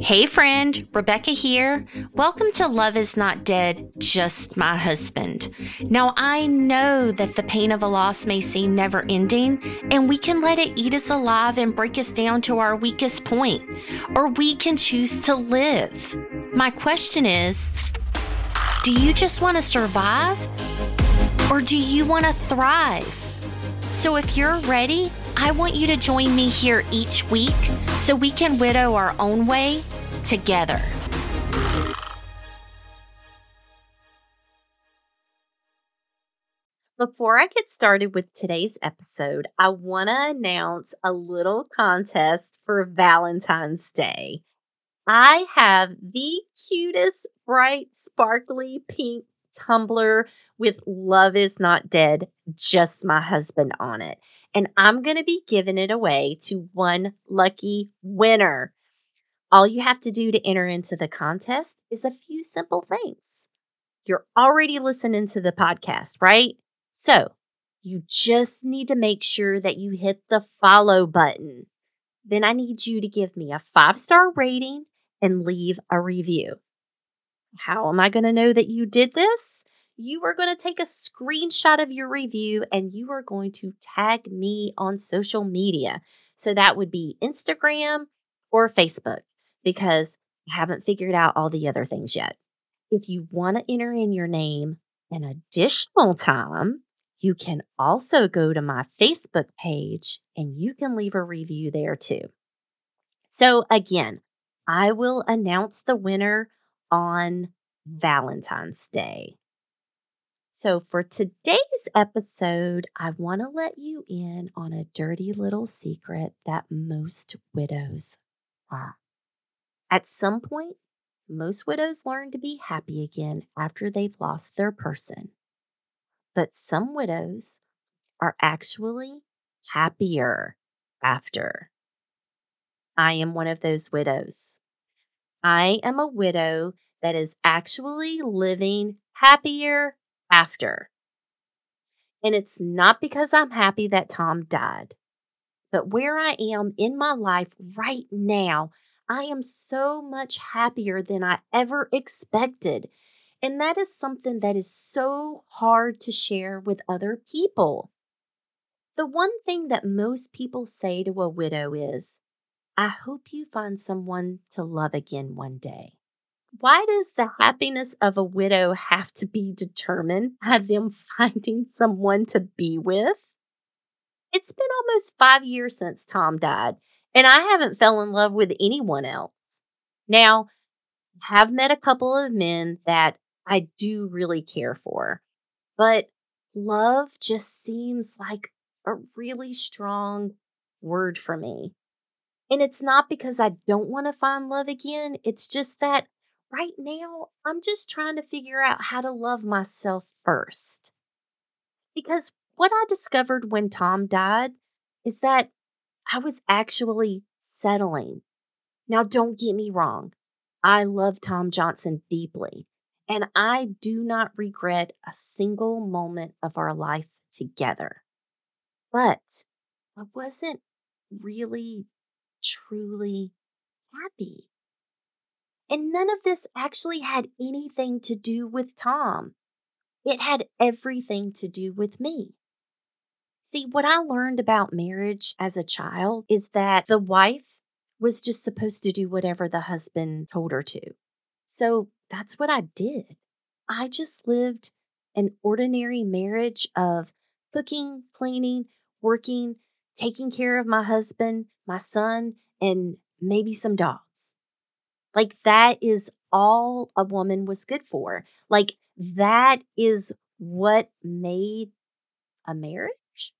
Hey, friend, Rebecca here. Welcome to Love is Not Dead, Just My Husband. Now, I know that the pain of a loss may seem never ending, and we can let it eat us alive and break us down to our weakest point, or we can choose to live. My question is do you just want to survive, or do you want to thrive? So, if you're ready, I want you to join me here each week so we can widow our own way together. Before I get started with today's episode, I want to announce a little contest for Valentine's Day. I have the cutest, bright, sparkly pink tumbler with Love is Not Dead, just my husband on it and I'm going to be giving it away to one lucky winner. All you have to do to enter into the contest is a few simple things. You're already listening to the podcast, right? So you just need to make sure that you hit the follow button. Then I need you to give me a five star rating and leave a review. How am I going to know that you did this? You are going to take a screenshot of your review and you are going to tag me on social media. So that would be Instagram or Facebook because I haven't figured out all the other things yet. If you want to enter in your name an additional time, you can also go to my Facebook page and you can leave a review there too. So again, I will announce the winner on Valentine's Day. So, for today's episode, I want to let you in on a dirty little secret that most widows have. At some point, most widows learn to be happy again after they've lost their person. But some widows are actually happier after. I am one of those widows. I am a widow that is actually living happier after. And it's not because I'm happy that Tom died, but where I am in my life right now, I am so much happier than I ever expected. And that is something that is so hard to share with other people. The one thing that most people say to a widow is, I hope you find someone to love again one day. Why does the happiness of a widow have to be determined by them finding someone to be with? It's been almost five years since Tom died, and I haven't fell in love with anyone else. Now, I have met a couple of men that I do really care for, but love just seems like a really strong word for me. And it's not because I don't want to find love again. It's just that right now, I'm just trying to figure out how to love myself first. Because what I discovered when Tom died is that I was actually settling. Now, don't get me wrong. I love Tom Johnson deeply, and I do not regret a single moment of our life together. But I wasn't really, truly happy. And none of this actually had anything to do with Tom. It had everything to do with me. See, what I learned about marriage as a child is that the wife was just supposed to do whatever the husband told her to. So that's what I did. I just lived an ordinary marriage of cooking, cleaning, working, taking care of my husband, my son, and maybe some dogs. Like that is all a woman was good for. Like that is what made a marriage.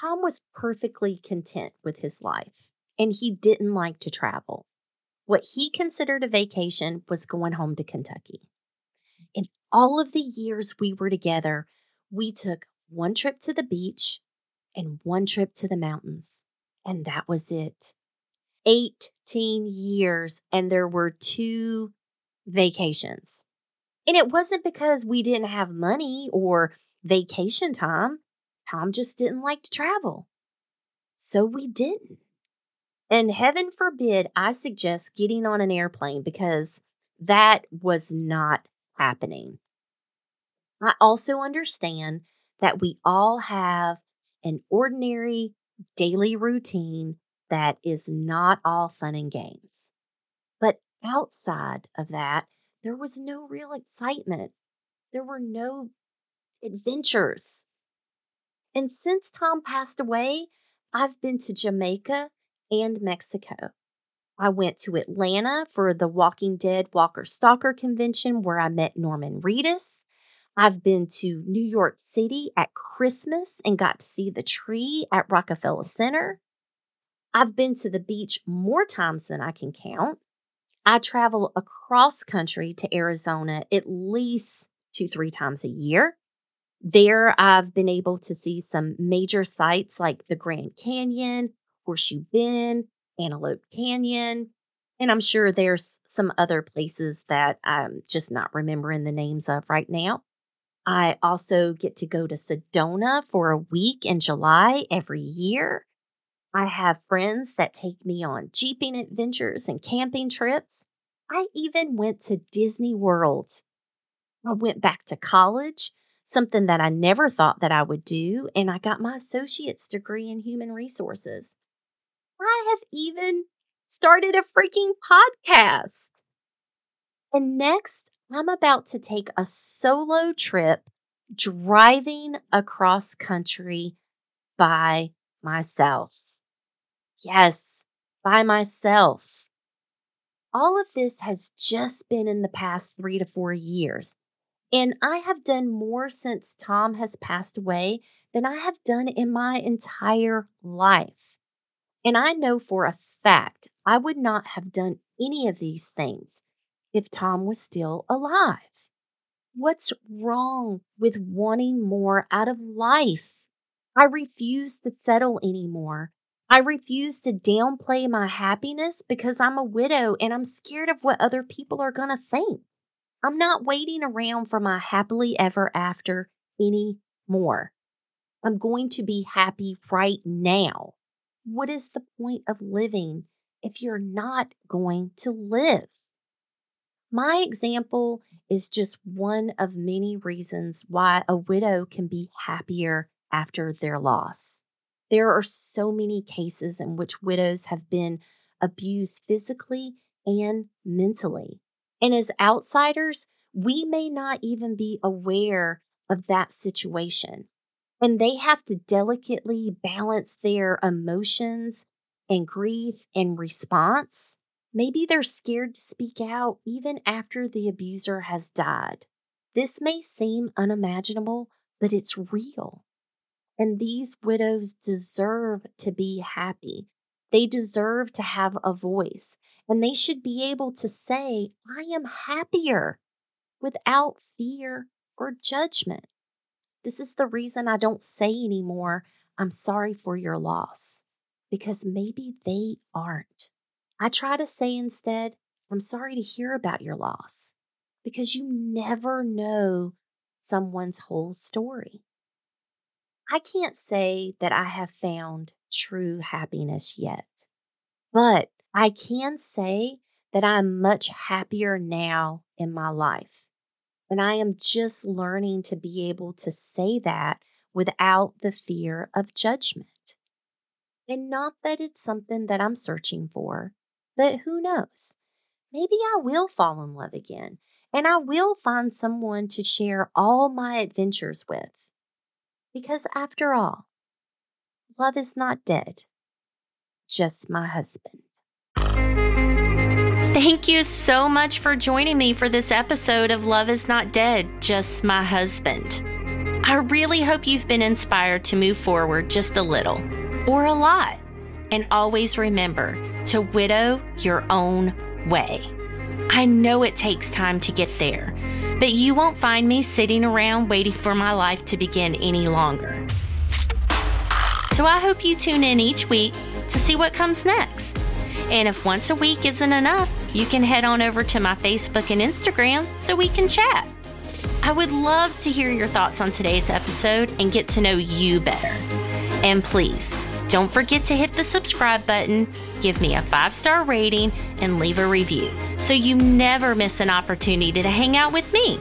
Tom was perfectly content with his life and he didn't like to travel. What he considered a vacation was going home to Kentucky. In all of the years we were together, we took one trip to the beach and one trip to the mountains, and that was it. 18 years and there were two vacations. And it wasn't because we didn't have money or vacation time. Tom just didn't like to travel. So we didn't. And heaven forbid I suggest getting on an airplane because that was not happening. I also understand that we all have an ordinary daily routine that is not all fun and games. But outside of that, there was no real excitement. There were no adventures. And since Tom passed away, I've been to Jamaica and Mexico. I went to Atlanta for the Walking Dead Walker Stalker convention where I met Norman Reedus. I've been to New York City at Christmas and got to see the tree at Rockefeller Center. I've been to the beach more times than I can count. I travel across country to Arizona at least two, three times a year. There, I've been able to see some major sites like the Grand Canyon, Horseshoe Bend, Antelope Canyon, and I'm sure there's some other places that I'm just not remembering the names of right now. I also get to go to Sedona for a week in July every year. I have friends that take me on jeeping adventures and camping trips. I even went to Disney World. I went back to college, something that I never thought that I would do, and I got my associate's degree in human resources. I have even started a freaking podcast. And next, I'm about to take a solo trip driving across country by myself. Yes, by myself. All of this has just been in the past three to four years. And I have done more since Tom has passed away than I have done in my entire life. And I know for a fact I would not have done any of these things if Tom was still alive. What's wrong with wanting more out of life? I refuse to settle anymore. I refuse to downplay my happiness because I'm a widow and I'm scared of what other people are going to think. I'm not waiting around for my happily ever after anymore. I'm going to be happy right now. What is the point of living if you're not going to live? My example is just one of many reasons why a widow can be happier after their loss. There are so many cases in which widows have been abused physically and mentally. And as outsiders, we may not even be aware of that situation. And they have to delicately balance their emotions and grief and response. Maybe they're scared to speak out even after the abuser has died. This may seem unimaginable, but it's real. And these widows deserve to be happy. They deserve to have a voice. And they should be able to say, I am happier without fear or judgment. This is the reason I don't say anymore, I'm sorry for your loss, because maybe they aren't. I try to say instead, I'm sorry to hear about your loss, because you never know someone's whole story. I can't say that I have found true happiness yet, but I can say that I'm much happier now in my life. And I am just learning to be able to say that without the fear of judgment. And not that it's something that I'm searching for, but who knows? Maybe I will fall in love again and I will find someone to share all my adventures with. Because after all, love is not dead, just my husband. Thank you so much for joining me for this episode of Love is Not Dead, Just My Husband. I really hope you've been inspired to move forward just a little or a lot. And always remember to widow your own way. I know it takes time to get there but you won't find me sitting around waiting for my life to begin any longer. So I hope you tune in each week to see what comes next. And if once a week isn't enough, you can head on over to my Facebook and Instagram so we can chat. I would love to hear your thoughts on today's episode and get to know you better. And please, Don't forget to hit the subscribe button, give me a five star rating, and leave a review so you never miss an opportunity to hang out with me.